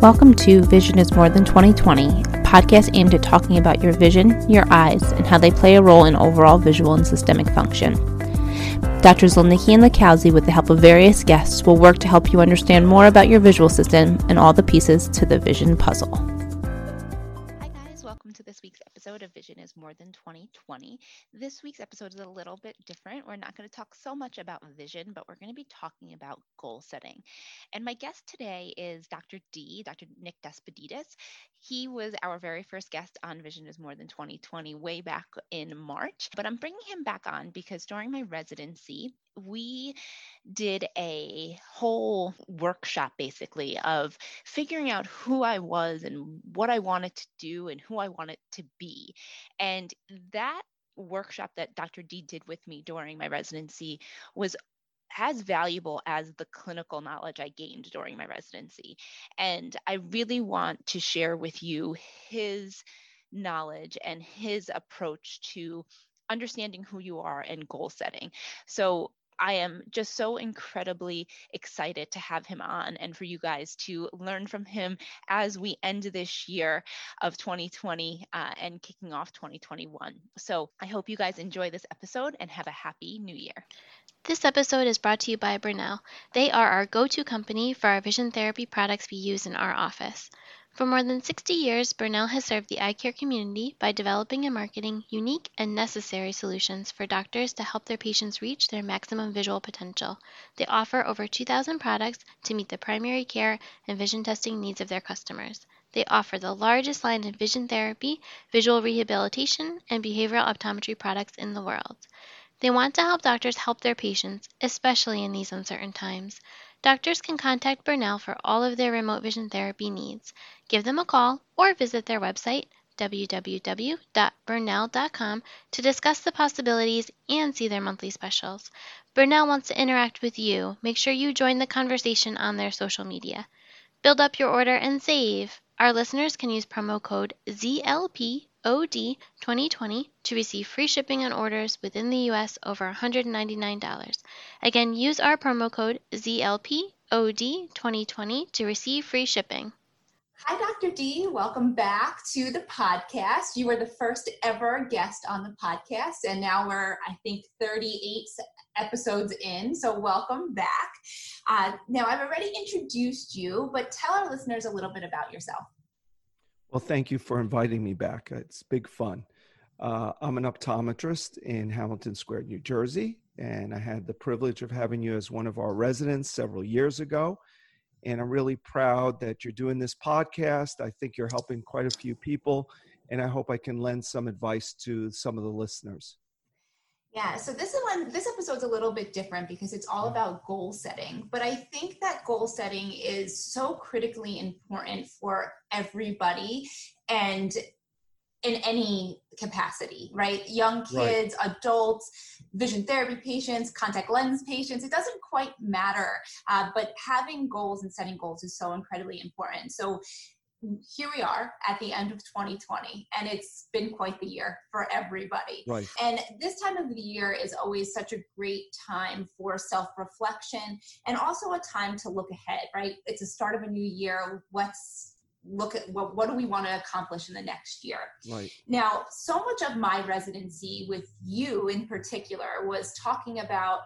Welcome to Vision is More Than 2020, a podcast aimed at talking about your vision, your eyes, and how they play a role in overall visual and systemic function. Doctors Zolnicki and Lakowski, with the help of various guests, will work to help you understand more about your visual system and all the pieces to the vision puzzle. Episode of Vision is More Than 2020. This week's episode is a little bit different. We're not going to talk so much about vision, but we're going to be talking about goal setting. And my guest today is Dr. D, Dr. Nick Despeditis. He was our very first guest on Vision is More Than 2020 way back in March. But I'm bringing him back on because during my residency, we did a whole workshop basically of figuring out who I was and what I wanted to do and who I wanted to be. And that workshop that Dr. D did with me during my residency was as valuable as the clinical knowledge I gained during my residency. And I really want to share with you his knowledge and his approach to understanding who you are and goal setting. So I am just so incredibly excited to have him on and for you guys to learn from him as we end this year of 2020 uh, and kicking off 2021. So I hope you guys enjoy this episode and have a happy new year. This episode is brought to you by Bernell. They are our go to company for our vision therapy products we use in our office. For more than 60 years, Bernell has served the eye care community by developing and marketing unique and necessary solutions for doctors to help their patients reach their maximum visual potential. They offer over 2,000 products to meet the primary care and vision testing needs of their customers. They offer the largest line of vision therapy, visual rehabilitation, and behavioral optometry products in the world. They want to help doctors help their patients, especially in these uncertain times. Doctors can contact Bernell for all of their remote vision therapy needs. Give them a call or visit their website www.bernell.com, to discuss the possibilities and see their monthly specials. Bernell wants to interact with you. Make sure you join the conversation on their social media. Build up your order and save. Our listeners can use promo code ZLPOD2020 to receive free shipping on orders within the US over $199. Again, use our promo code ZLPOD2020 to receive free shipping. Hi, Dr. D. Welcome back to the podcast. You were the first ever guest on the podcast, and now we're, I think, 38 episodes in. So, welcome back. Uh, now, I've already introduced you, but tell our listeners a little bit about yourself. Well, thank you for inviting me back. It's big fun. Uh, I'm an optometrist in Hamilton Square, New Jersey, and I had the privilege of having you as one of our residents several years ago. And I'm really proud that you're doing this podcast. I think you're helping quite a few people, and I hope I can lend some advice to some of the listeners. Yeah, so this is one this episode's a little bit different because it's all about goal setting. But I think that goal setting is so critically important for everybody and in any capacity, right? Young kids, right. adults, vision therapy patients, contact lens patients, it doesn't quite matter. Uh, but having goals and setting goals is so incredibly important. So here we are at the end of 2020 and it's been quite the year for everybody. Right. and this time of the year is always such a great time for self-reflection and also a time to look ahead right? It's the start of a new year. Let's look at what, what do we want to accomplish in the next year? Right. Now so much of my residency with you in particular was talking about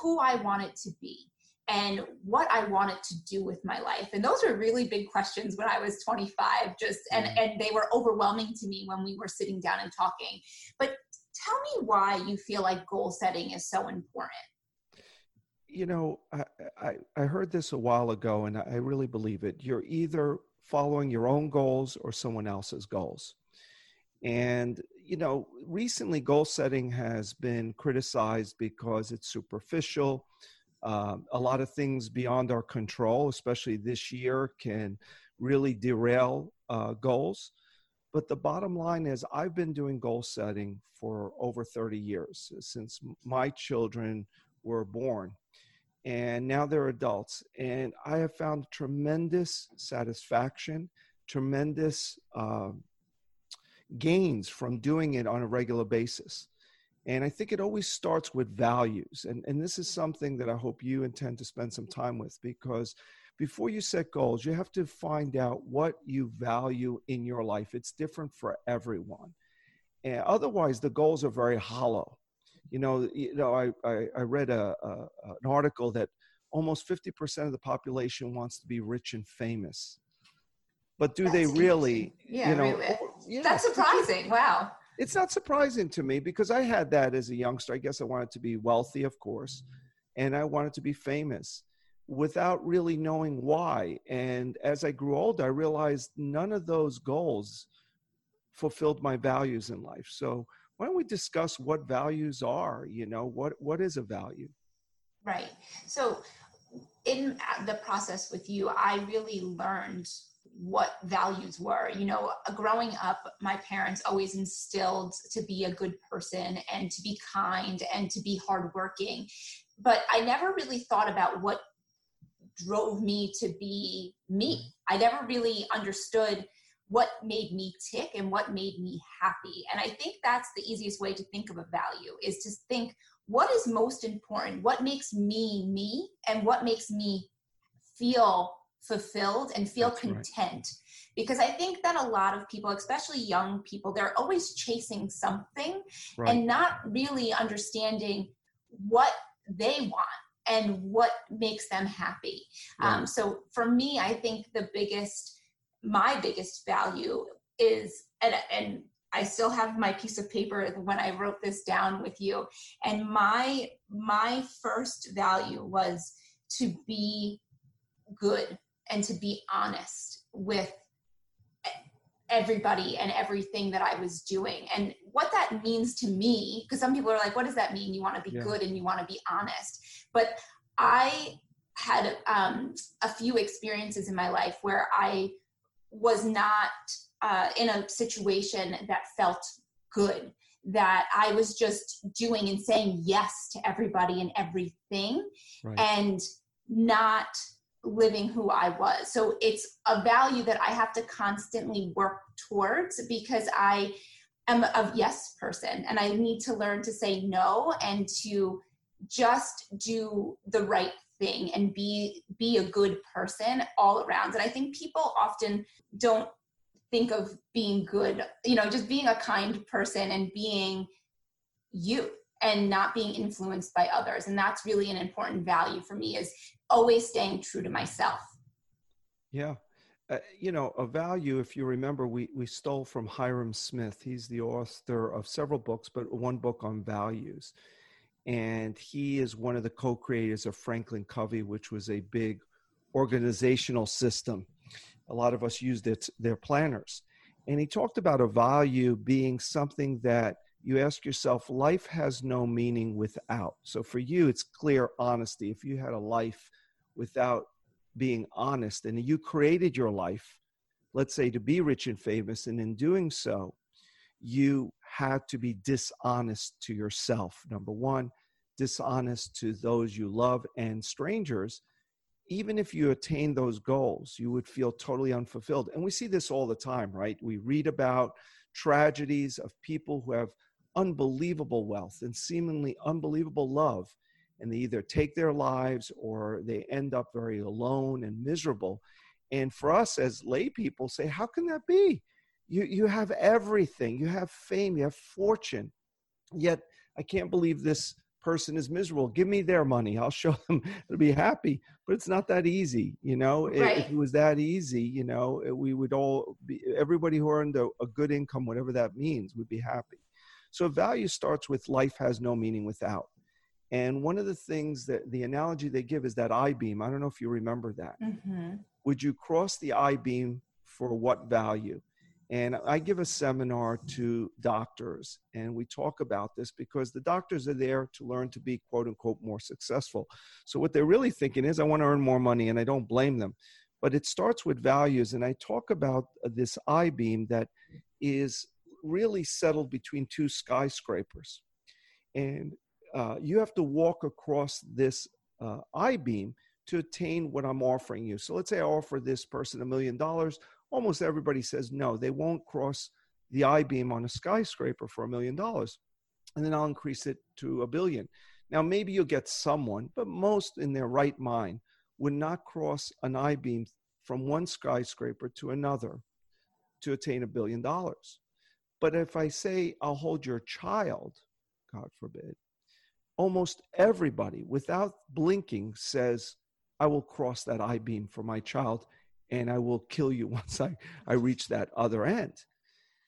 who i wanted to be and what I wanted to do with my life. And those were really big questions when I was 25, just and, mm. and they were overwhelming to me when we were sitting down and talking. But tell me why you feel like goal setting is so important. You know, I, I, I heard this a while ago and I really believe it. You're either following your own goals or someone else's goals. And, you know, recently goal setting has been criticized because it's superficial um, a lot of things beyond our control, especially this year, can really derail uh, goals. But the bottom line is, I've been doing goal setting for over 30 years since my children were born. And now they're adults. And I have found tremendous satisfaction, tremendous uh, gains from doing it on a regular basis. And I think it always starts with values. And, and this is something that I hope you intend to spend some time with because before you set goals, you have to find out what you value in your life. It's different for everyone. And otherwise, the goals are very hollow. You know, you know I, I, I read a, a, an article that almost 50% of the population wants to be rich and famous. But do That's they really, Yeah, you know, really. or- yeah, That's surprising. Wow. It's not surprising to me because I had that as a youngster. I guess I wanted to be wealthy, of course, and I wanted to be famous without really knowing why. And as I grew older, I realized none of those goals fulfilled my values in life. So why don't we discuss what values are? You know, what what is a value? Right. So, in uh, the process with you, I really learned what values were. You know, growing up, my parents always instilled to be a good person and to be kind and to be hardworking. But I never really thought about what drove me to be me. Mm-hmm. I never really understood what made me tick and what made me happy. And I think that's the easiest way to think of a value is to think what is most important what makes me me and what makes me feel fulfilled and feel That's right. content because i think that a lot of people especially young people they're always chasing something Right. and not really understanding what they want and what makes them happy um, so for me i think the biggest my biggest value is and, and I still have my piece of paper when I wrote this down with you. And my my first value was to be good and to be honest with everybody and everything that I was doing. And what that means to me, because some people are like, what does that mean? You want to be Yeah. good and you want to be honest. But I had um, a few experiences in my life where I was not uh, in a situation that felt good that i was just doing and saying yes to everybody and everything Right. and not living who i was. So it's a value that i have to constantly work towards because i am a yes person and i need to learn to say no and to just do the right thing and be be a good person all around. And i think people often don't think of being good you know just being a kind person and being you and not being influenced by others. And that's really an important value for me is always staying true to myself Yeah. Uh, you know, a value, if you remember, we, we stole from Hyrum Smith. He's the author of several books, but one book on values. And he is one of the co creators of Franklin Covey, which was a big organizational system. A lot of us used it, their planners. And he talked about a value being something that you ask yourself, life has no meaning without. So for you, it's clear honesty. If you had a life without being honest and you created your life let's say to be rich and famous and in doing so you had to be dishonest to yourself number one dishonest to those you love and strangers even if you attain those goals you would feel totally unfulfilled and we see this all the time right we read about tragedies of people who have unbelievable wealth and seemingly unbelievable love and they either take their lives or they end up very alone and miserable. And for us as lay people, say, how can that be? You you have everything, you have fame, you have fortune, yet I can't believe this person is miserable. Give me their money, I'll show them to be happy. But it's not that easy, you know. If- Right. If it was that easy, you know, we would all be everybody who earned a, a good income, whatever that means, would be happy. So value starts with life has no meaning without. And one of the things that the analogy they give is that I beam. I don't know if you remember that. Mm-hmm. Would you cross the I beam for what value? And I give a seminar to doctors, and we talk about this because the doctors are there to learn to be quote unquote more successful. So, what they're really thinking is, I want to earn more money, and I don't blame them. But it starts with values, and I talk about this I beam that is really settled between two skyscrapers. And uh, you have to walk across this uh, I beam to attain what I'm offering you. So let's say I offer this person a million dollars. Almost everybody says no, they won't cross the I beam on a skyscraper for a million dollars. and then I'll increase it to a billion. Now, maybe you'll get someone, but most in their right mind would not cross an I beam from one skyscraper to another to attain a billion dollars. But if I say I'll hold your child, God forbid, almost everybody without blinking says, I will cross that I beam for my child and I will kill you once I, I reach that other end.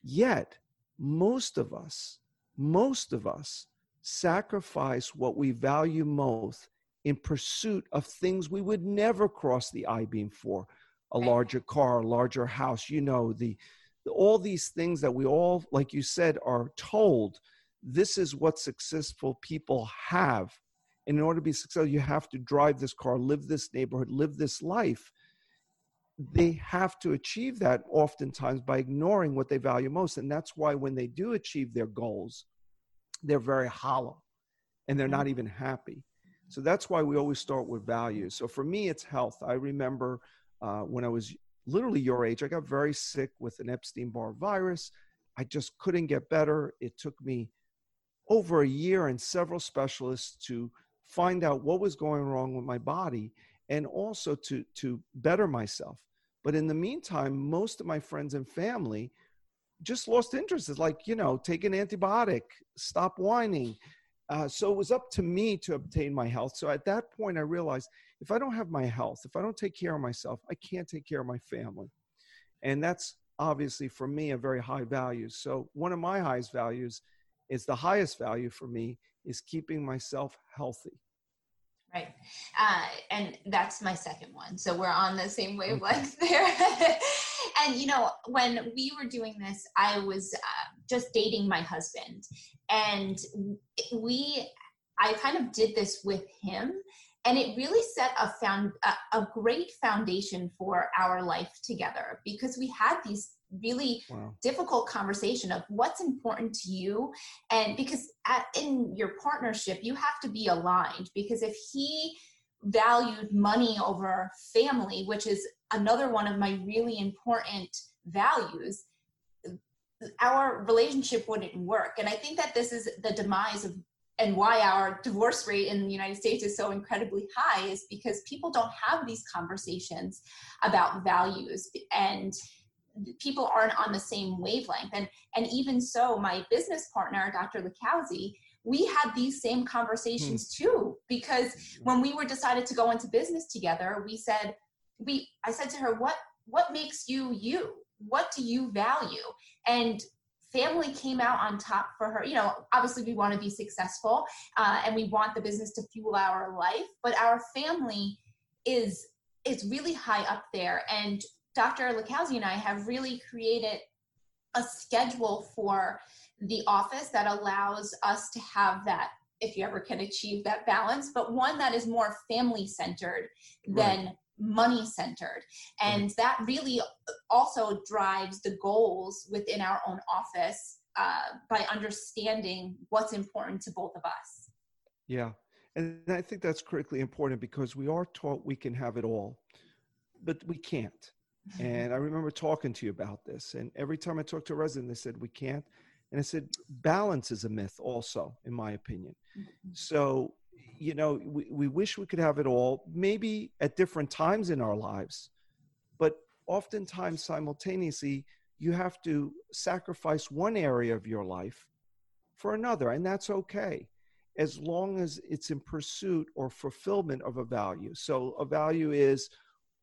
Yet, most of us, most of us sacrifice what we value most in pursuit of things we would never cross the I beam for a larger car, a larger house, you know, the, the all these things that we all, like you said, are told this is what successful people have. And in order to be successful, you have to drive this car, live this neighborhood, live this life. They have to achieve that oftentimes by ignoring what they value most. And that's why when they do achieve their goals, they're very hollow and they're not even happy. So that's why we always start with values. So for me, it's health. I remember uh, when I was literally your age, I got very sick with an Epstein Barr virus. I just couldn't get better. It took me over a year and several specialists to find out what was going wrong with my body and also to, to better myself. But in the meantime, most of my friends and family just lost interest. It's like, you know, take an antibiotic, stop whining. Uh, so it was up to me to obtain my health. So at that point, I realized if I don't have my health, if I don't take care of myself, I can't take care of my family. And that's obviously for me a very high value. So one of my highest values is the highest value for me is keeping myself healthy. Right. Uh, and that's my second one. So we're on the same wavelength there. and, you know, when we were doing this, I was uh, just dating my husband. And we, I kind of did this with him. And it really set a, found, a, a great foundation for our life together because we had these really wow. difficult conversation of what's important to you. And because at, in your partnership you have to be aligned because if he valued money over family which is another one of my really important values our relationship wouldn't work. And i think that this is the demise of and why our divorce rate in the United States is so incredibly high is because people don't have these conversations about values. And people aren't on the same wavelength. And and even so my business partner dr Lakowski, we had these same conversations hmm. too because when we were decided to go into business together we said we i said to her what what makes you you? What do you value? And family came out on top for her. You know obviously we want to be successful uh, and we want the business to fuel our life but our family is is really high up there. And Dr. Lakowski and I have really created a schedule for the office that allows us to have that if you ever can achieve that balance but one that is more family centered than right. money centered and right. that really also drives the goals within our own office uh, by understanding what's important to both of us yeah and i think that's critically important because we are taught we can have it all but we can't and I remember talking to you about this. And every time I talked to a resident, they said, we can't. And I said, balance is a myth, also, in my opinion. Mm-hmm. So, you know, we, we wish we could have it all, maybe at different times in our lives, but oftentimes simultaneously, you have to sacrifice one area of your life for another, and that's okay as long as it's in pursuit or fulfillment of a value. So, a value is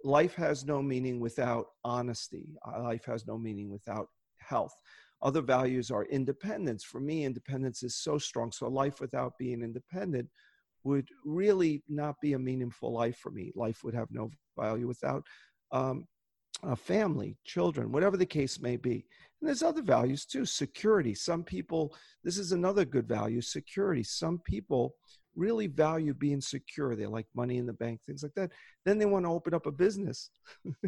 life has no meaning without honesty. Uh, life has no meaning without health. Other values are independence. For me, independence is so strong. So, life without being independent would really not be a meaningful life for me. Life would have no value without um, a family, children, whatever the case may be. And there's other values too. Security. Some people, this is another good value security. Some people really value being secure. They like money in the bank, things like that. Then they want to open up a business.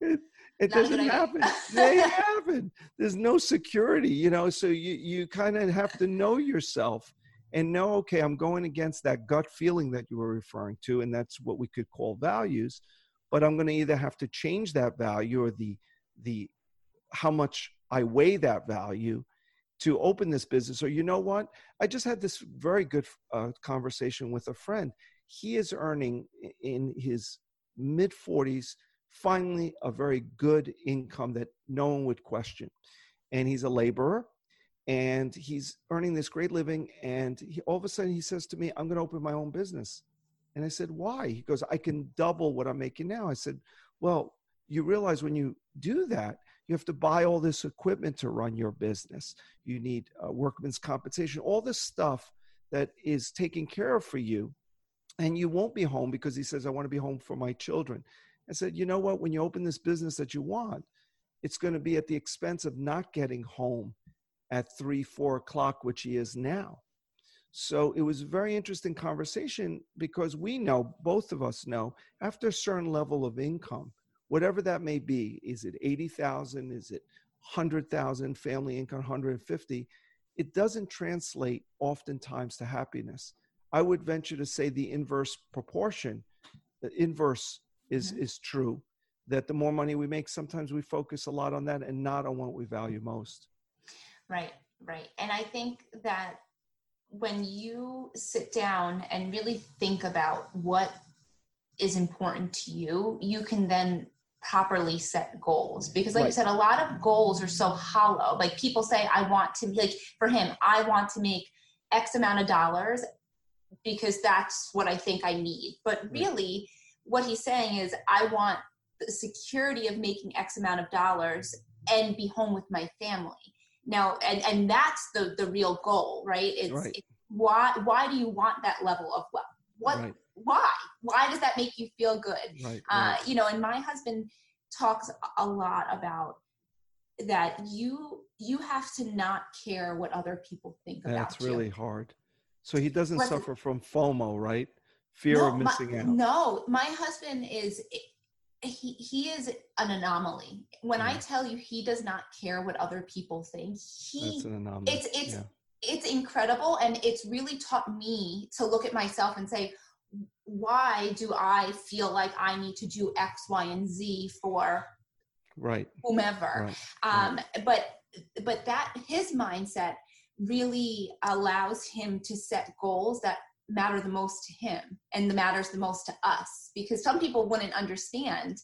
it, it doesn't happen. they happen. There's no security, you know. So you you kind of have to know yourself and know, okay, I'm going against that gut feeling that you were referring to, and that's what we could call values. But I'm going to either have to change that value or the the how much I weigh that value to open this business. Or you know what? I just had this very good uh, conversation with a friend. He is earning in his mid 40s finally a very good income that no one would question. And he's a laborer and he's earning this great living and he, all of a sudden he says to me i'm going to open my own business. And i said why? He goes i can double what i'm making now. I said well you realize when you do that you have to buy all this equipment to run your business. You need uh, workman's compensation all this stuff that is taken care of for you and you won't be home because he says i want to be home for my children. I said you know what? When you open this business that you want it's going to be at the expense of not getting home at three, four o'clock, which he is now. So it was a very interesting conversation because we know, both of us know, after a certain level of income, whatever that may be, is it 80,000, is it 100,000 family income, 150, it doesn't translate oftentimes to happiness. I would venture to say the inverse proportion, the inverse is, mm-hmm. is true, that the more money we make, sometimes we focus a lot on that and not on what we value most. Right, right. And I think that when you sit down and really think about what is important to you, you can then properly set goals. Because like right. you said a lot of goals are so hollow. Like people say i want to like for him i want to make x amount of dollars because that's what i think i need. But really what he's saying is i want the security of making x amount of dollars and be home with my family. Now and and that's the the real goal right? It's, right. it's why why do you want that level of wealth? What right. Why why does that make you feel good right, uh, you know and my husband talks a lot about that you you have to not care what other people think about you. that's really hard so he doesn't suffer from fomo right fear no, of missing my, out no my husband is he he is an anomaly. When I tell you he does not care what other people think, he That's an anomaly. it's it's yeah. it's incredible and it's really taught me to look at myself and say why do I feel like I need to do X, Y, and Z for right whomever? Right. Um, right. But but that his mindset really allows him to set goals that matter the most to him and the matters the most to us because some people wouldn't understand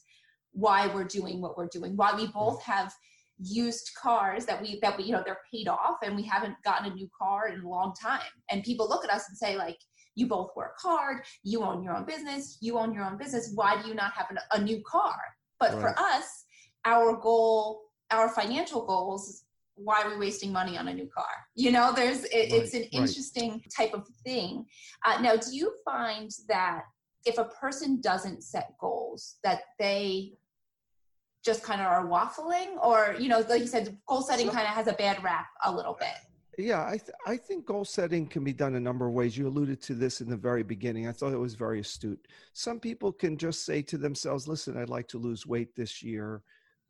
why we're doing what we're doing why we both have used cars that we that we you know they're paid off and we haven't gotten a new car in a long time and people look at us and say like you both work hard. You own your own business. You own your own business. Why do you not have an, a new car? But right. for us our goal our financial goals why are we wasting money on a new car? You know there's it, right, it's an right. interesting type of thing. Uh, now do you find that if a person doesn't set goals that they just kind of are waffling? Or you know like you said goal setting kind of has a bad rap a little bit yeah I, th- I think goal setting can be done a number of ways you alluded to this in the very beginning i thought it was very astute some people can just say to themselves listen i'd like to lose weight this year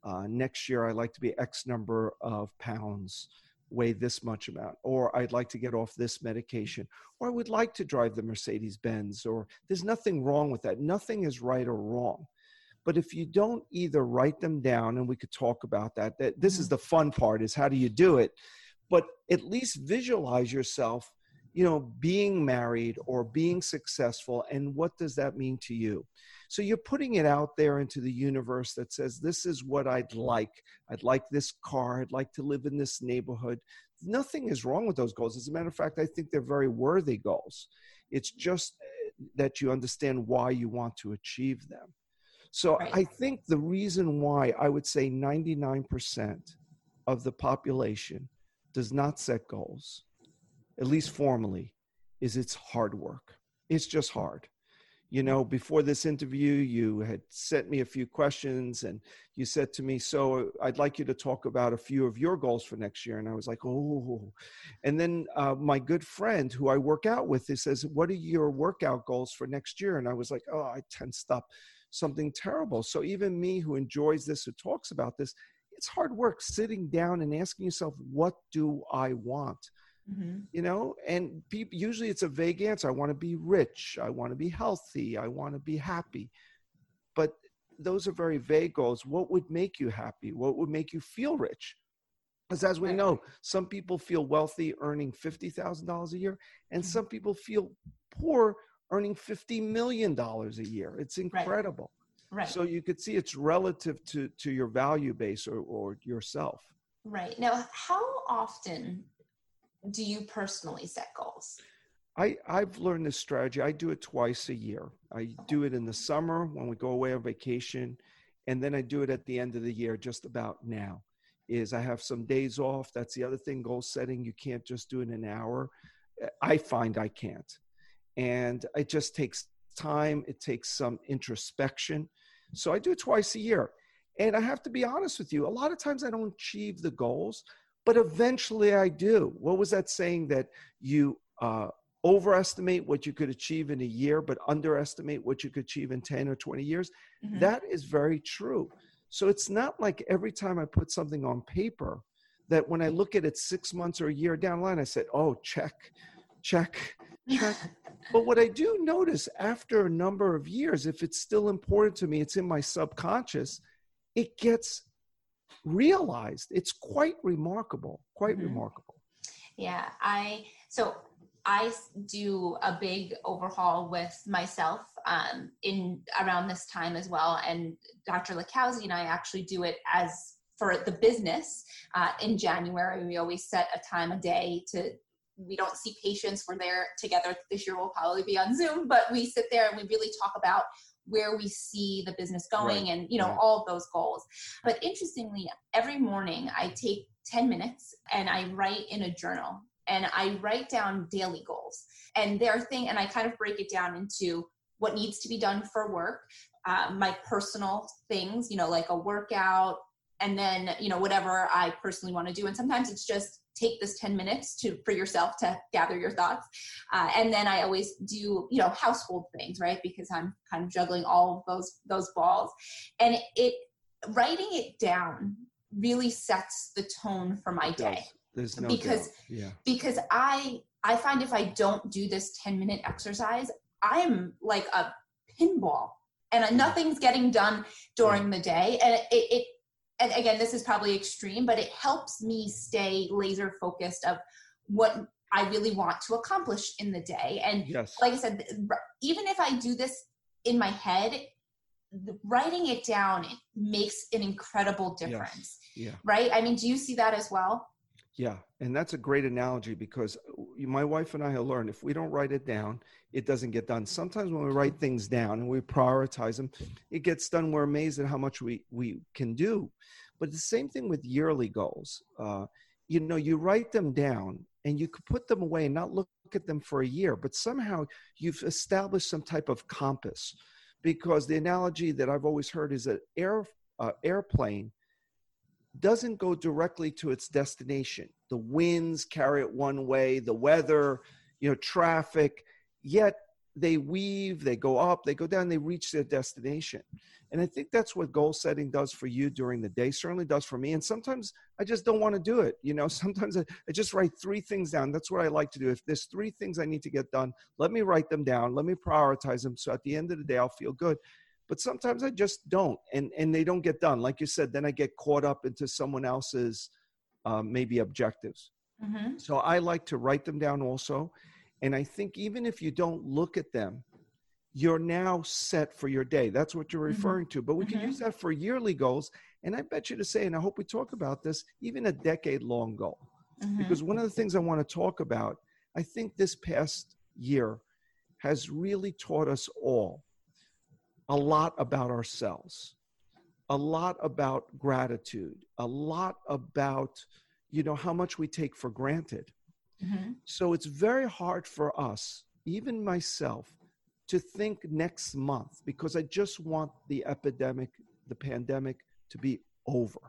uh, next year I'd like to be X number of pounds, weigh this much amount, or I'd like to get off this medication, or I would like to drive the Mercedes Benz, or there's nothing wrong with that. Nothing is right or wrong. But if you don't either write them down, and we could talk about that, that this is mm-hmm. the fun part is how do you do it? But at least visualize yourself you know being married or being successful and what does that mean to you so you're putting it out there into the universe that says, this is what I'd like. I'd like this car. I'd like to live in this neighborhood. Nothing is wrong with those goals. As a matter of fact, I think they're very worthy goals. It's just eh, that you understand why you want to achieve them. So right. I think the reason why I would say 99% of the population does not set goals, at least formally, is it's hard work. It's just hard you know, before this interview, you had sent me a few questions and you said to me, So I'd like you to talk about a few of your goals for next year. And I was like, Oh. And then uh, my good friend who I work out with, he says, What are your workout goals for next year? And I was like, Oh, I tensed up something terrible. So even me who enjoys this, who talks about this, it's hard work sitting down and asking yourself, What do I want? Mm-hmm. You know, and people usually it's a vague answer. I want to be rich. I want to be healthy. I want to be happy. But those are very vague goals. What would make you happy? What would make you feel rich? Because as we know, some people feel wealthy earning $50,000 a year, and Mhm. some people feel poor earning $50 million a year. It's incredible. Right. So you could see it's relative to, to your value base or, or yourself. right. Now, how often do you personally set goals? I, I've learned this strategy. I do it twice a year. I do it in the summer when we go away on vacation, and then I do it at the end of the year, just about now. Is I have some days off. That's the other thing. Goal setting, you can't just do it in an hour. I find I can't, and it just takes time. It takes some introspection. So I do it twice a year, and I have to be honest with you. A lot of times I don't achieve the goals, but eventually I do. What was that saying that you uh, overestimate what you could achieve in a year, but underestimate what you could achieve in 10 or 20 years. Mhm. That is very true. So it's not like every time I put something on paper that when I look at it six months or a year down the line, I said, oh, check, check, check. but what I do notice after a number of years, if it's still important to me, it's in my subconscious, it gets realized. It's quite remarkable, quite Mhm. remarkable. Yeah, I so I do a big overhaul with myself um, in around this time as well, and Dr. Lakowski and I actually do it as for the business uh, in January. We always set a time a day to. We don't see patients. We're there together. This year we'll probably be on Zoom, but we sit there and we really talk about where we see the business going Right, and you know right. all of those goals. But interestingly, every morning I take 10 minutes and I write in a journal and I write down daily goals. And their thing, and I kind of break it down into what needs to be done for work, uh, my personal things, you know, like a workout, and then, you know, whatever I personally want to do. And sometimes it's just take this 10 minutes to for yourself to gather your thoughts. Uh, and then I always do, you know, household things, right? Because I'm kind of juggling all of those those balls. And it, it writing it down really sets the tone for my day. There's no Because-. Yeah. because I I find if I don't do this 10 minute exercise, I'm like a pinball and nothing's getting done during the day. And it, it and again, this is probably extreme, but it helps me stay laser focused of what I really want to accomplish in the day. And Yes. like I said, even if I do this in my head, writing it down it makes an incredible difference, yeah. right? I mean, do you see that as well? Yeah, and that's a great analogy because my wife and I have learned if we don't write it down, it doesn't get done. Sometimes when we write things down and we prioritize them, it gets done. We're amazed at how much we we can do. But the same thing with yearly goals. Uh, you know, you write them down and you could put them away and not look at them for a year, but somehow you've established some type of compass. Because the analogy that I've always heard is that air uh, airplane doesn't go directly to its destination. The winds carry it one way, the weather, you know, traffic, yet they weave, they go up, they go down, they reach their destination. And I think that's what goal setting does for you during the day, certainly does for me. And sometimes I just don't want to do it. You know, sometimes I, I just write three things down. That's what I like to do. If there's three things I need to get done, let me write them down, let me prioritize them. So at the end of the day, I'll feel good but sometimes I just don't, and and they don't get done. Like you said, then I get caught up into someone else's um, maybe objectives. Mm-hmm. So I like to write them down also, and I think even if you don't look at them, you're now set for your day. That's what you're Mhm. referring to. But we can Mhm. use that for yearly goals, and I bet you to say, and I hope we talk about this, even a decade-long goal Mm-hmm. because one of the things I want to talk about, I think this past year has really taught us all a lot about ourselves, a lot about gratitude, a lot about you know how much we take for granted. Mm-hmm. So it's very hard for us, even myself, to think next month because I just want the epidemic, the pandemic to be over.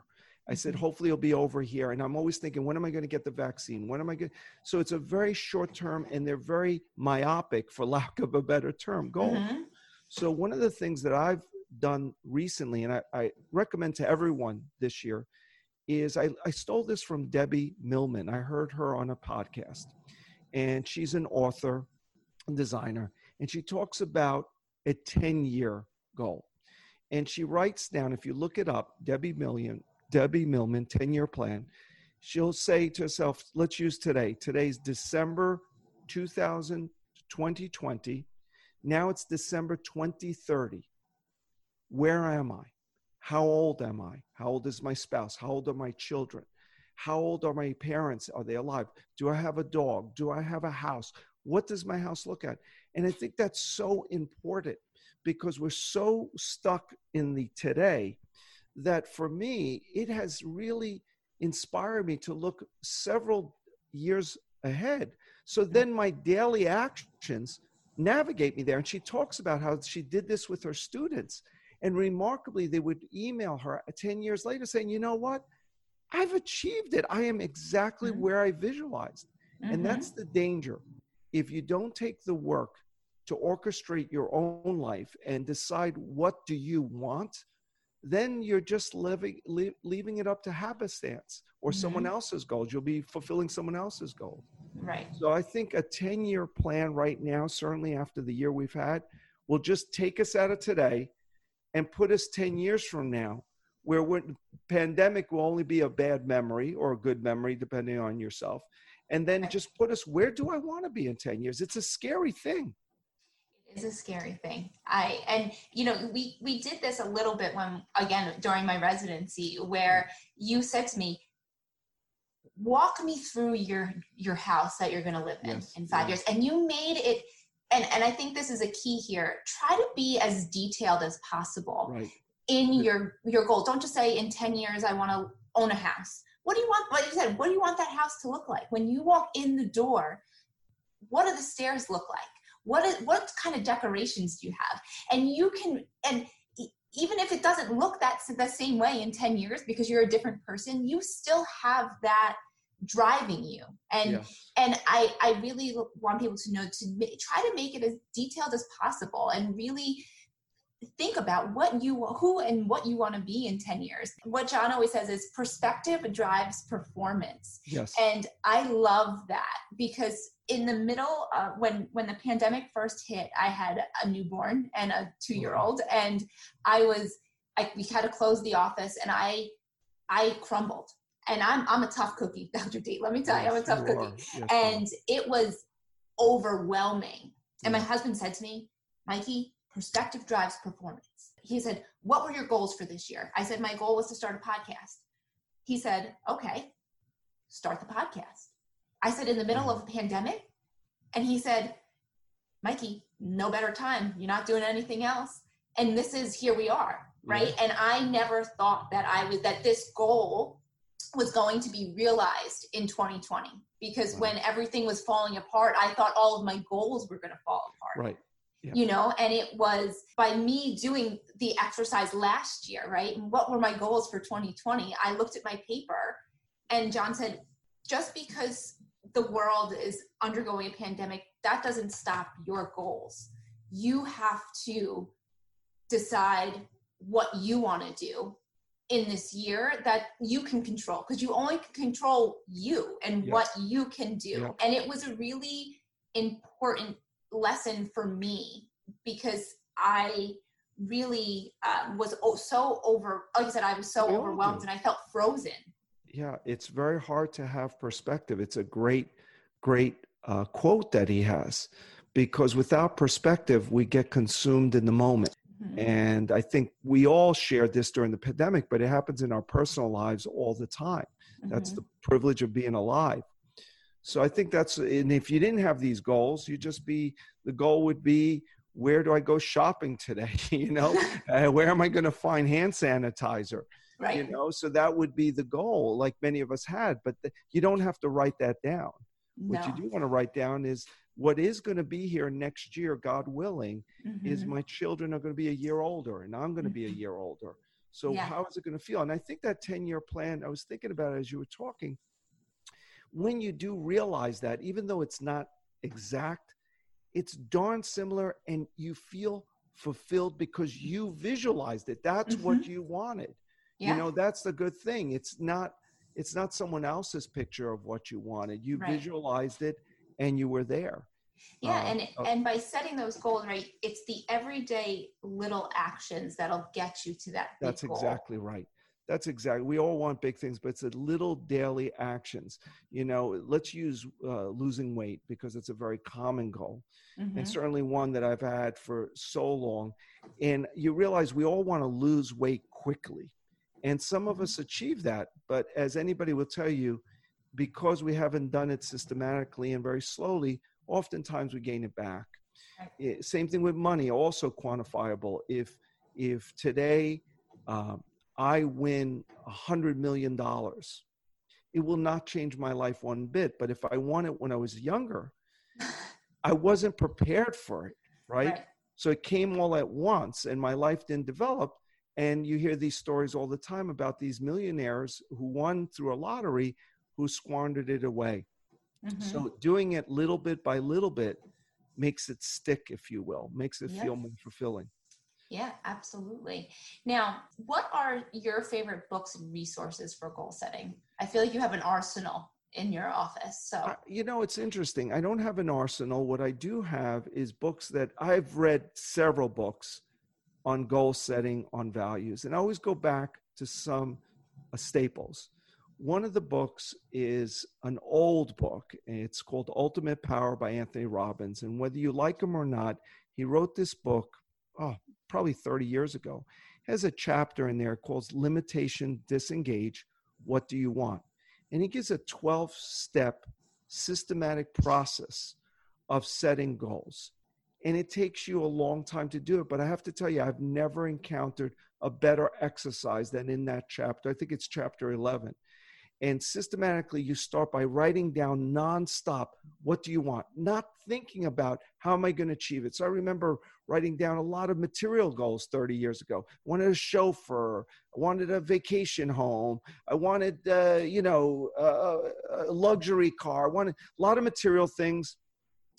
I said, Mhm. hopefully it'll be over here. And I'm always thinking, when am I going to get the vaccine? When am I going So it's a very short term and they're very myopic, for lack of a better term, goal. Mm-hmm. So one of the things that I've done recently, and I, I recommend to everyone this year, is I, I stole this from Debbie Millman. I heard her on a podcast, and she's an author and designer, and she talks about a 10 year goal. And she writes down, if you look it up, Debbie Million, Debbie Millman, 10 year plan, she'll say to herself, let's use today. Today's December 2000, 2020. Now it's December 2030. Where am I? How old am I? How old is my spouse? How old are my children? How old are my parents? Are they alive? Do I have a dog? Do I have a house? What does my house look at? And I think that's so important because we're so stuck in the today that for me, it has really inspired me to look several years ahead. So then my daily actions navigate me there. And she talks about how she did this with her students. And remarkably, they would email her 10 years later saying, you know what? I've achieved it. I am exactly mm-hmm. where I visualized. Mm-hmm. And that's the danger. If you don't take the work to orchestrate your own life and decide what do you want, then you're just living, leaving it up to happenstance or mm-hmm. someone else's goals. You'll be fulfilling someone else's goals. Right. So I think a 10 year plan right now, certainly after the year we've had, will just take us out of today and put us 10 years from now where when pandemic will only be a bad memory or a good memory depending on yourself. And then just put us where do i want to be in 10 years? It's a scary thing. It is a scary thing. I and you know we we did this a little bit when again during my residency where you said to me walk me through your your house that you're going to live in yes, in five years. And you made it and and i think this is a key here try to be as detailed as possible right. in your your goal. Don't just say in 10 years i want to own a house. What do you want like you said what do you want that house to look like? When you walk in the door what do the stairs look like? What is what kind of decorations do you have? And you can and even if it doesn't look that the same way in 10 years because you're a different person you still have that driving you and yeah. and i i really want people to know to try to make it as detailed as possible and really think about what you who and what you want to be in 10 years. What john always says is perspective drives performance. Yes. And i love that because in the middle uh, when when the pandemic first hit i had a newborn and a two year old and i was I, we had to close the office and i i crumbled. And i'm i'm a tough cookie dr d let me tell yes, you i'm a tough cookie. yes, and it was overwhelming. And my husband said to me mikey perspective drives performance he said what were your goals for this year i said my goal was to start a podcast he said okay start the podcast I said, in the middle of a pandemic? And he said, Mikey, no better time. You're not doing anything else. And this is here we are, right? Yeah. And I never thought that I was that this goal was going to be realized in 2020 because wow. when everything was falling apart, I thought all of my goals were going to fall apart. Right. Yeah. You know, and it was by me doing the exercise last year, right? And what were my goals for 2020? I looked at my paper and John said, just because the world is undergoing a pandemic, that doesn't stop your goals. You have to decide what you want to do in this year that you can control because you only can control you and yes. what you can do. And it was a really important lesson for me because I really uh, was so over, like I said, I was so overwhelmed and I felt frozen yeah, it's very hard to have perspective. It's a great, great uh, quote that he has because without perspective, we get consumed in the moment. Mm-hmm. And I think we all shared this during the pandemic, but it happens in our personal lives all the time. Mm-hmm. That's the privilege of being alive. So I think that's, and if you didn't have these goals, you'd just be, the goal would be, where do I go shopping today? you know, uh, where am I going to find hand sanitizer? right. you know so that would be the goal like many of us had but the, you don't have to write that down no. what you do want to write down is what is going to be here next year god willing mm-hmm. is my children are going to be a year older and i'm going to be a mm-hmm. year older so yeah. how is it going to feel and i think that 10 year plan i was thinking about it as you were talking when you do realize that even though it's not exact it's darn similar and you feel fulfilled because you visualized it that's mm-hmm. what you wanted yeah. you know that's the good thing it's not it's not someone else's picture of what you wanted you right. visualized it and you were there yeah uh, and uh, and by setting those goals right it's the everyday little actions that'll get you to that that's goal. exactly right that's exactly we all want big things but it's the little daily actions you know let's use uh, losing weight because it's a very common goal Mhm. and certainly one that i've had for so long and you realize we all want to lose weight quickly and some of Mhm. us achieve that but as anybody will tell you because we haven't done it systematically and very slowly oftentimes we gain it back. Eh, same thing with money also quantifiable if if today um, I win a hundred million dollars, it will not change my life one bit. But if I won it when I was younger, I wasn't prepared for it, right? So it came all at once, and my life didn't develop. And you hear these stories all the time about these millionaires who won through a lottery who squandered it away. Mhm. So doing it little bit by little bit makes it stick, if you will, makes it Yep. feel more fulfilling. Yeah, absolutely. Now, what are your favorite books and resources for goal setting? I feel like you have an arsenal in your office. So, Uh, you know, it's interesting. I don't have an arsenal. What I do have is books that I've read several books on goal setting, on values, and I always go back to some uh, staples. One of the books is an old book. It's called Ultimate Power by Anthony Robbins. And whether you like him or not, he wrote this book, oh, probably 30 years ago. Has a chapter in there called Limitation Disengage. What do you want? And he gives a 12 step systematic process of setting goals. And it takes you a long time to do it. But I have to tell you, I've never encountered a better exercise than in that chapter. I think it's chapter 11. And systematically, you start by writing down nonstop what do you want, not thinking about how am I going to achieve it. So I remember writing down a lot of material goals 30 years ago. I wanted a chauffeur, I wanted a vacation home, I wanted, uh, you know, a, a luxury car, I wanted a lot of material things,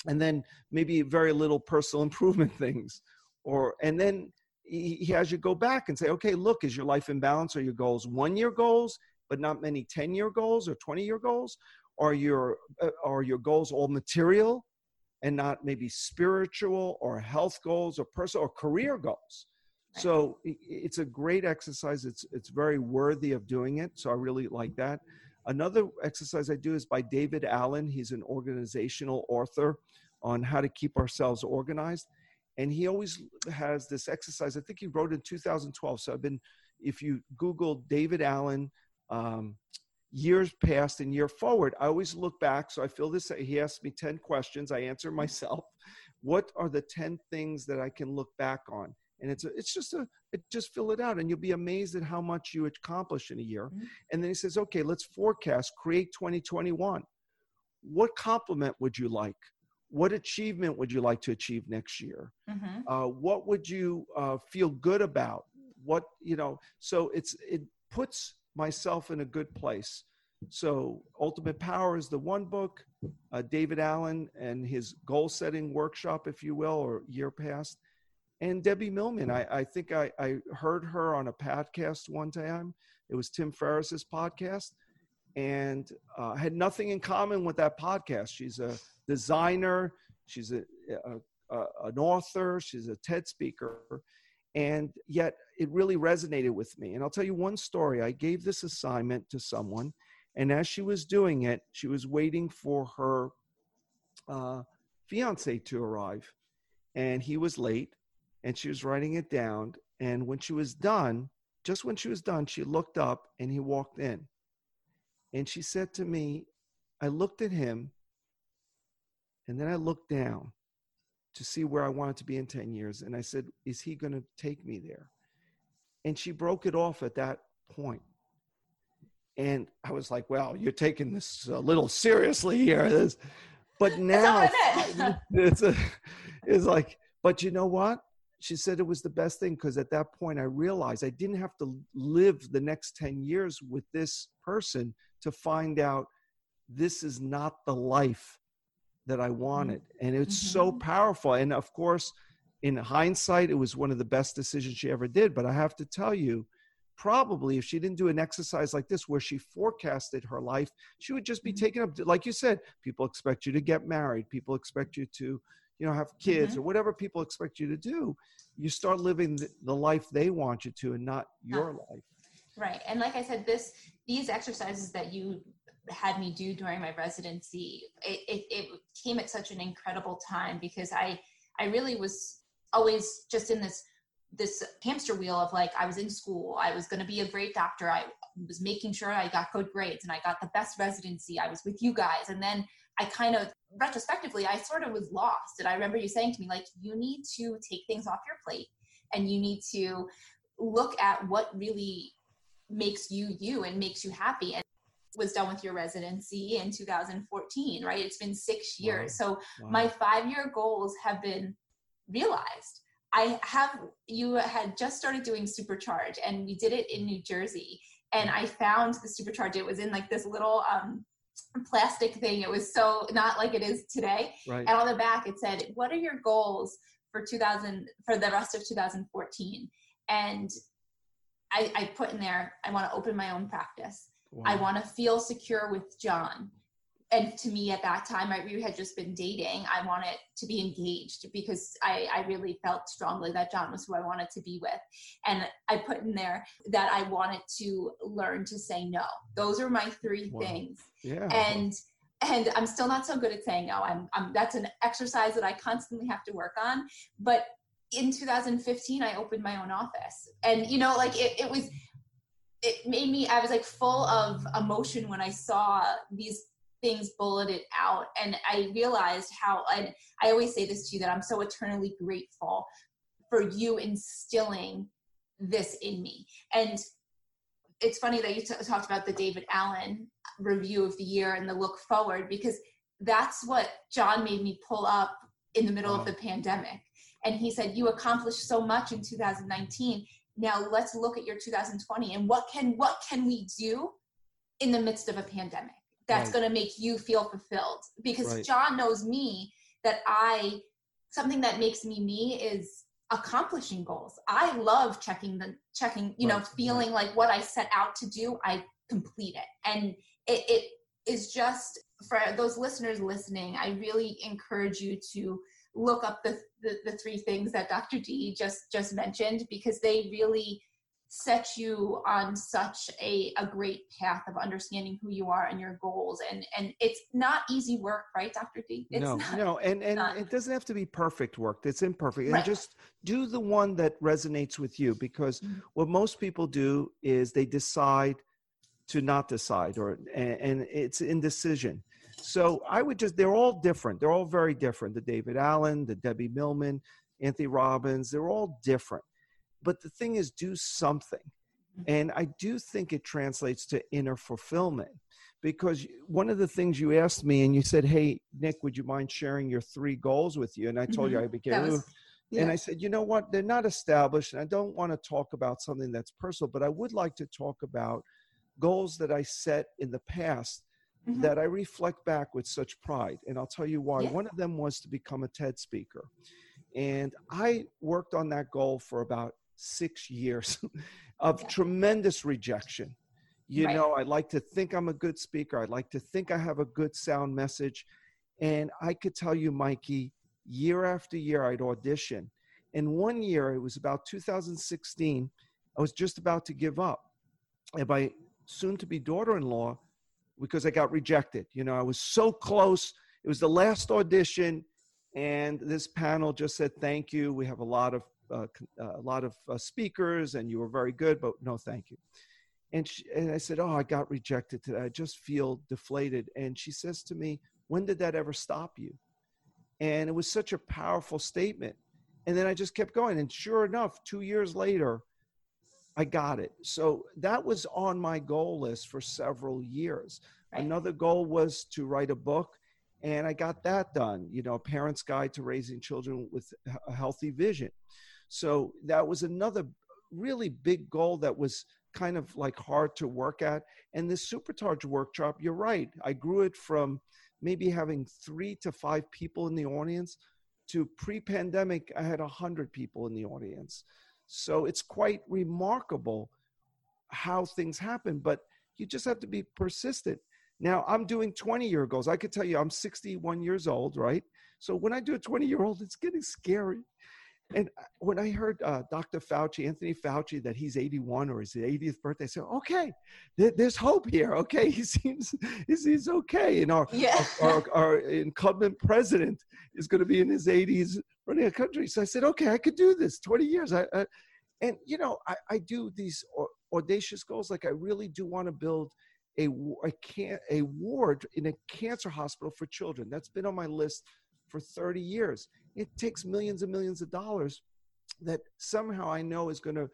and then maybe very little personal improvement things. Or and then he, has you go back and say, okay, look, is your life in balance? Are your goals one year goals, but not many 10 year goals or 20 year goals? Are your uh, are your goals all material and not maybe spiritual or health goals or personal or career goals? Right. So it's a great exercise. It's it's very worthy of doing it. So I really like that. Another exercise I do is by David Allen. He's an organizational author on how to keep ourselves organized. And he always has this exercise. I think he wrote in 2012. So I've been, if you Google David Allen, um, years past and year forward, I always look back. So I feel this. He asked me 10 questions. I answer myself. What are the 10 things that I can look back on? And it's a, it's just a, it, just fill it out and you'll be amazed at how much you accomplish in a year. Mhm. And then he says, okay, let's forecast, create 2021. What compliment would you like? What achievement would you like to achieve next year? Mhm. uh, what would you uh, feel good about what you know so it's it puts myself in a good place. So ultimate power is the one book uh, david allen and his goal setting workshop if you will or year past and debbie millman. I, I think I, I heard her on a podcast one time. It was tim ferriss's podcast and uh, had nothing in common with that podcast. She's a designer. She's a, a uh, an author, she's a TED speaker, and yet it really resonated with me. And I'll tell you one story. I gave this assignment to someone, and as she was doing it, she was waiting for her uh, fiance to arrive, and he was late, and she was writing it down. And when she was done, just when she was done, she looked up and he walked in. And she said to me, I looked at him, and then I looked down to see where I wanted to be in 10 years. And I said, Is he going to take me there? And she broke it off at that point. And I was like, Well, you're taking this a little seriously here. This, but now That's all I meant. it's, a, it's like, but you know what? She said it was the best thing because at that point I realized I didn't have to live the next 10 years with this person to find out this is not the life that I wanted. And it's so Mhm. powerful. And of course, in hindsight, it was one of the best decisions she ever did. But I have to tell you, probably if she didn't do an exercise like this where she forecasted her life, she would just be Mhm. taken up. Like you said, people expect you to get married, people expect you to, you know, have kids or whatever people expect you to do. You start living the, the life they want you to and not your life. Right. And like I said, this these exercises that you had me do during my residency, it, it, it came at such an incredible time because I I really was always just in this this hamster wheel of like I was in school, I was going to be a great doctor, I was making sure I got good grades and I got the best residency. I was with you guys, and then I kind of retrospectively I sort of was lost. And I remember you saying to me like, you need to take things off your plate, and you need to look at what really makes you you and makes you happy and was done with your residency in 2014 right it's been six years wow. so wow. my five year goals have been realized i have you had just started doing supercharge and we did it in new jersey and i found the supercharge it was in like this little um plastic thing it was so not like it is today right. and on the back it said what are your goals for 2000 for the rest of 2014 and I, I put in there, I want to open my own practice. Wow. I want to feel secure with John. And to me at that time, I, we had just been dating. I wanted to be engaged because I, I really felt strongly that John was who I wanted to be with. And I put in there that I wanted to learn to say no. Those are my three wow. things. Yeah. And and I'm still not so good at saying no. I'm, I'm that's an exercise that I constantly have to work on. But in 2015 i opened my own office and you know like it, it was it made me i was like full of emotion when i saw these things bulleted out. And i realized how and i always say this to you that i'm so eternally grateful for you instilling this in me. And it's funny that you t- talked about the david allen review of the year and the look forward because that's what john made me pull up in the middle of uh-huh. the pandemic. And he said you accomplished so much in 2019 now let's look at your 2020 and what can what can we do in the midst of a pandemic that's right. going to make you feel fulfilled because right. john knows me that i something that makes me me is accomplishing goals i love checking the checking you right. know feeling like what i set out to do i complete it and it, it is just for those listeners listening i really encourage you to look up the, the, the three things that Dr. D just just mentioned because they really set you on such a, a great path of understanding who you are and your goals and and it's not easy work right dr d it's no not, no and and not. it doesn't have to be perfect work it's imperfect right. and just do the one that resonates with you because mm-hmm. what most people do is they decide to not decide or and, and it's indecision so I would just, they're all different. They're all very different. The David Allen, the Debbie Millman, Anthony Robbins, they're all different. But the thing is, do something. Mm-hmm. And I do think it translates to inner fulfillment because one of the things you asked me and you said, Hey, Nick, would you mind sharing your three goals with you? And I told mm-hmm. you I became, was, yeah. and I said, You know what? They're not established. And I don't want to talk about something that's personal, but I would like to talk about goals that I set in the past mm-hmm. that I reflect back with such pride. And I'll tell you why. Yeah. One of them was to become a TED speaker. And I worked on that goal for about six years of yeah. tremendous rejection. You right. know, I like to think I'm a good speaker. I like to think I have a good sound message. And I could tell you, Mikey, year after year, I'd audition. And one year, it was about 2016, I was just about to give up. And my soon to be daughter in law because I got rejected. You know, I was so close. It was the last audition, and this panel just said, "Thank you. We have a lot of uh, uh, a lot of uh, speakers, and you were very good, but no, thank you." And she, and I said, "Oh, I got rejected today. I just feel deflated." And she says to me, "When did that ever stop you?" And it was such a powerful statement. And then I just kept going. And sure enough, two years later, I got it. So that was on my goal list for several years. Right. Another goal was to write a book, and I got that done. You know, a parent's guide to raising children with a healthy vision. So that was another really big goal that was kind of like hard to work at. And this supercharge workshop, you're right. I grew it from maybe having three to five people in the audience to pre-pandemic, I had a hundred people in the audience. So it's quite remarkable how things happen, but you just have to be persistent. Now, I'm doing 20 year goals. I could tell you I'm 61 years old, right? So when I do a 20 year old, it's getting scary. and when I heard uh, Dr. Fauci, Anthony Fauci, that he's 81 or his 80th birthday, I said, okay, th- there's hope here. Okay, he seems he seems okay. And our, Yeah. our, our incumbent president is going to be in his 80s running a country. So I said, okay, I could do this. 20 years. I, I and you know, I, I do these audacious goals. Like I really do want to build a a can a ward in a cancer hospital for children. That's been on my list for 30 years. It takes millions and millions of dollars that somehow I know is going to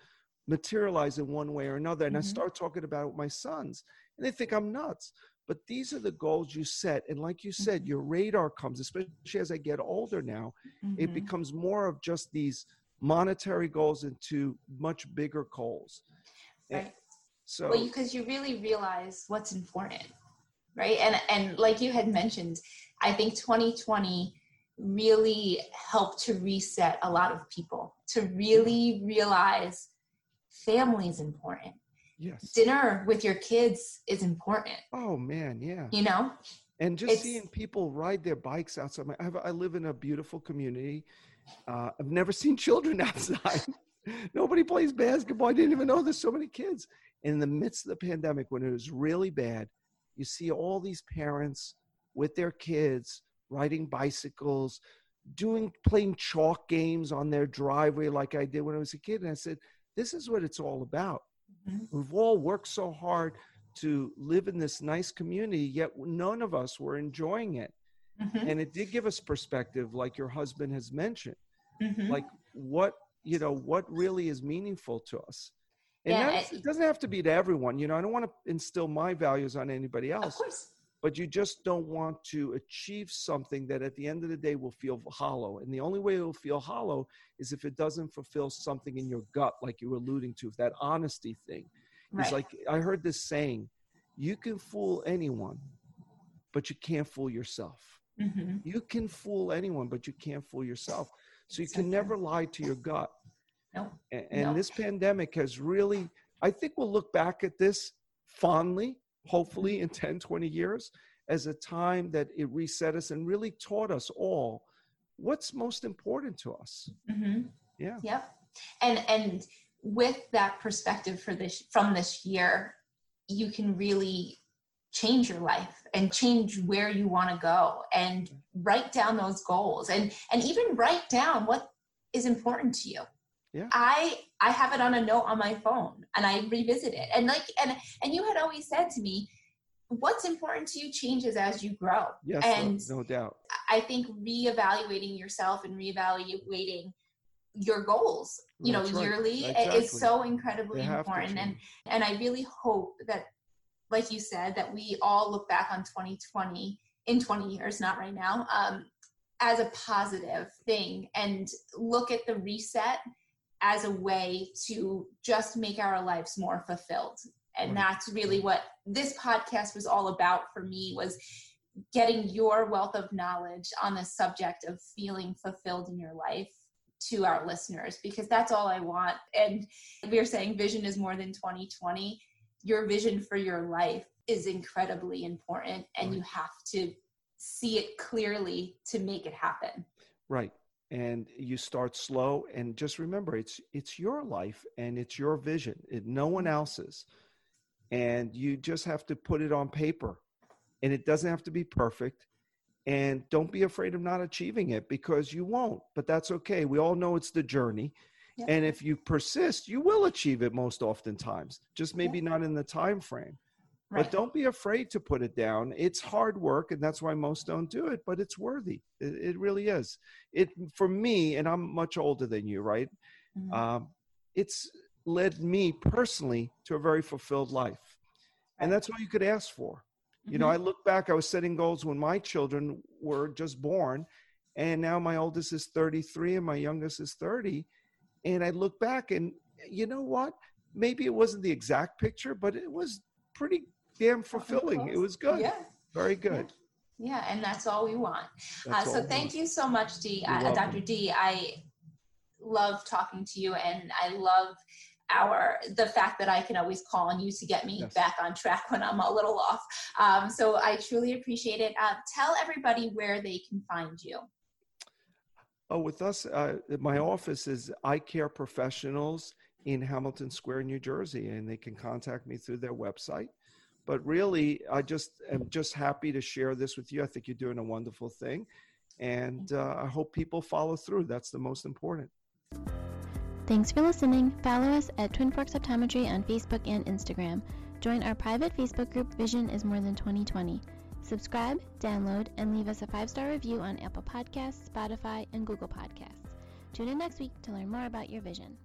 materialize in one way or another. And I Mhm. start talking about it with my sons, and they think I'm nuts. But these are the goals you set. And like you said, Mhm. your radar comes, especially as I get older now, it Mhm. becomes more of just these monetary goals into much bigger goals. And Right. So, well because you really realize what's important right and and like you had mentioned i think 2020 really helped to reset a lot of people to really realize family is important yes. dinner with your kids is important Oh, man. Yeah. you know And just It's- seeing people ride their bikes outside. My, I, have, I live in a beautiful community. Uh, I've never seen children outside. Nobody plays basketball. I didn't even know there's so many kids. In the midst of the pandemic, when it was really bad, you see all these parents with their kids riding bicycles, doing playing chalk games on their driveway like I did when I was a kid. And I said, this is what it's all about. Mhm. We've all worked so hard to live in this nice community, yet none of us were enjoying it. Mhm. And it did give us perspective, like your husband has mentioned, Mhm. like what, you know, what really is meaningful to us. And Yeah, that's- I- it doesn't have to be to everyone. You know, I don't want to instill my values on anybody of else, course but you just don't want to achieve something that at the end of the day will feel hollow. And the only way it will feel hollow is if it doesn't fulfill something in your gut, like you were alluding to, that honesty thing. It's like I heard this saying, you can fool anyone, but you can't fool yourself. Mhm. You can fool anyone, but you can't fool yourself. So you can never lie to your gut. no And, No. this pandemic has really, I think we'll look back at this fondly, hopefully in 10, 20 years, as a time that it reset us and really taught us all what's most important to us. hmm Yeah. Yep. And and with that perspective for this from this year, you can really change your life and change where you want to go and write down those goals and and even write down what is important to you. Yeah. I I have it on a note on my phone and I revisit it. And like and and you had always said to me, what's important to you changes as you grow. Yes, And no, no doubt. I think reevaluating yourself and reevaluating your goals, you know, right. yearly Exactly. is so incredibly They have to important. And and I really hope that, like you said, that we all look back on 2020 in 20 years, not right now, um, as a positive thing and look at the reset as a way to just make our lives more fulfilled. And that's really what this podcast was all about for me was getting your wealth of knowledge on the subject of feeling fulfilled in your life to our listeners because that's all I want. And we are saying vision is more than 2020. Your vision for your life is incredibly important and you have to see it clearly to make it happen. Right. And you start slow and just remember it's it's your life and it's your vision. It, no one mm-hmm. else's. And you just have to put it on paper. And it doesn't have to be perfect. And don't be afraid of not achieving it because you won't. But that's okay. We all know it's the journey. Yeah. And if you persist, you will achieve it most oftentimes. Just maybe not in the time frame. But don't be afraid to put it down. It's hard work, and that's why most don't do it. But it's worthy. It, it really is. It for me, and I'm much older than you, right? Mhm. Um, it's led me personally to a very fulfilled life, and that's all you could ask for. You know, Mhm. I look back. I was setting goals when my children were just born, and now my oldest is 33 and my youngest is 30. And I look back, and you know what? Maybe it wasn't the exact picture, but it was pretty damn fulfilling. It was good. Yeah. Very good. Yeah, and that's all we want. Uh, so thank you so much, Dee. You're Uh. Dr. D, I love talking to you and I love our the fact that I can always call on you to get me Yes. back on track when I'm a little off. Um, so I truly appreciate it. Uh, tell everybody where they can find you. Oh, with us, uh, my office is Eye Care Professionals in Hamilton Square, New Jersey, and they can contact me through their website. But really, I just am just happy to share this with you. I think you're doing a wonderful thing, and uh, I hope people follow through. That's the most important. Thanks for listening. Follow us at Twin Forks Optometry on Facebook and Instagram. Join our private Facebook group, Vision is More Than 2020. Subscribe, download, and leave us a five star review on Apple Podcasts, Spotify, and Google Podcasts. Tune in next week to learn more about your vision.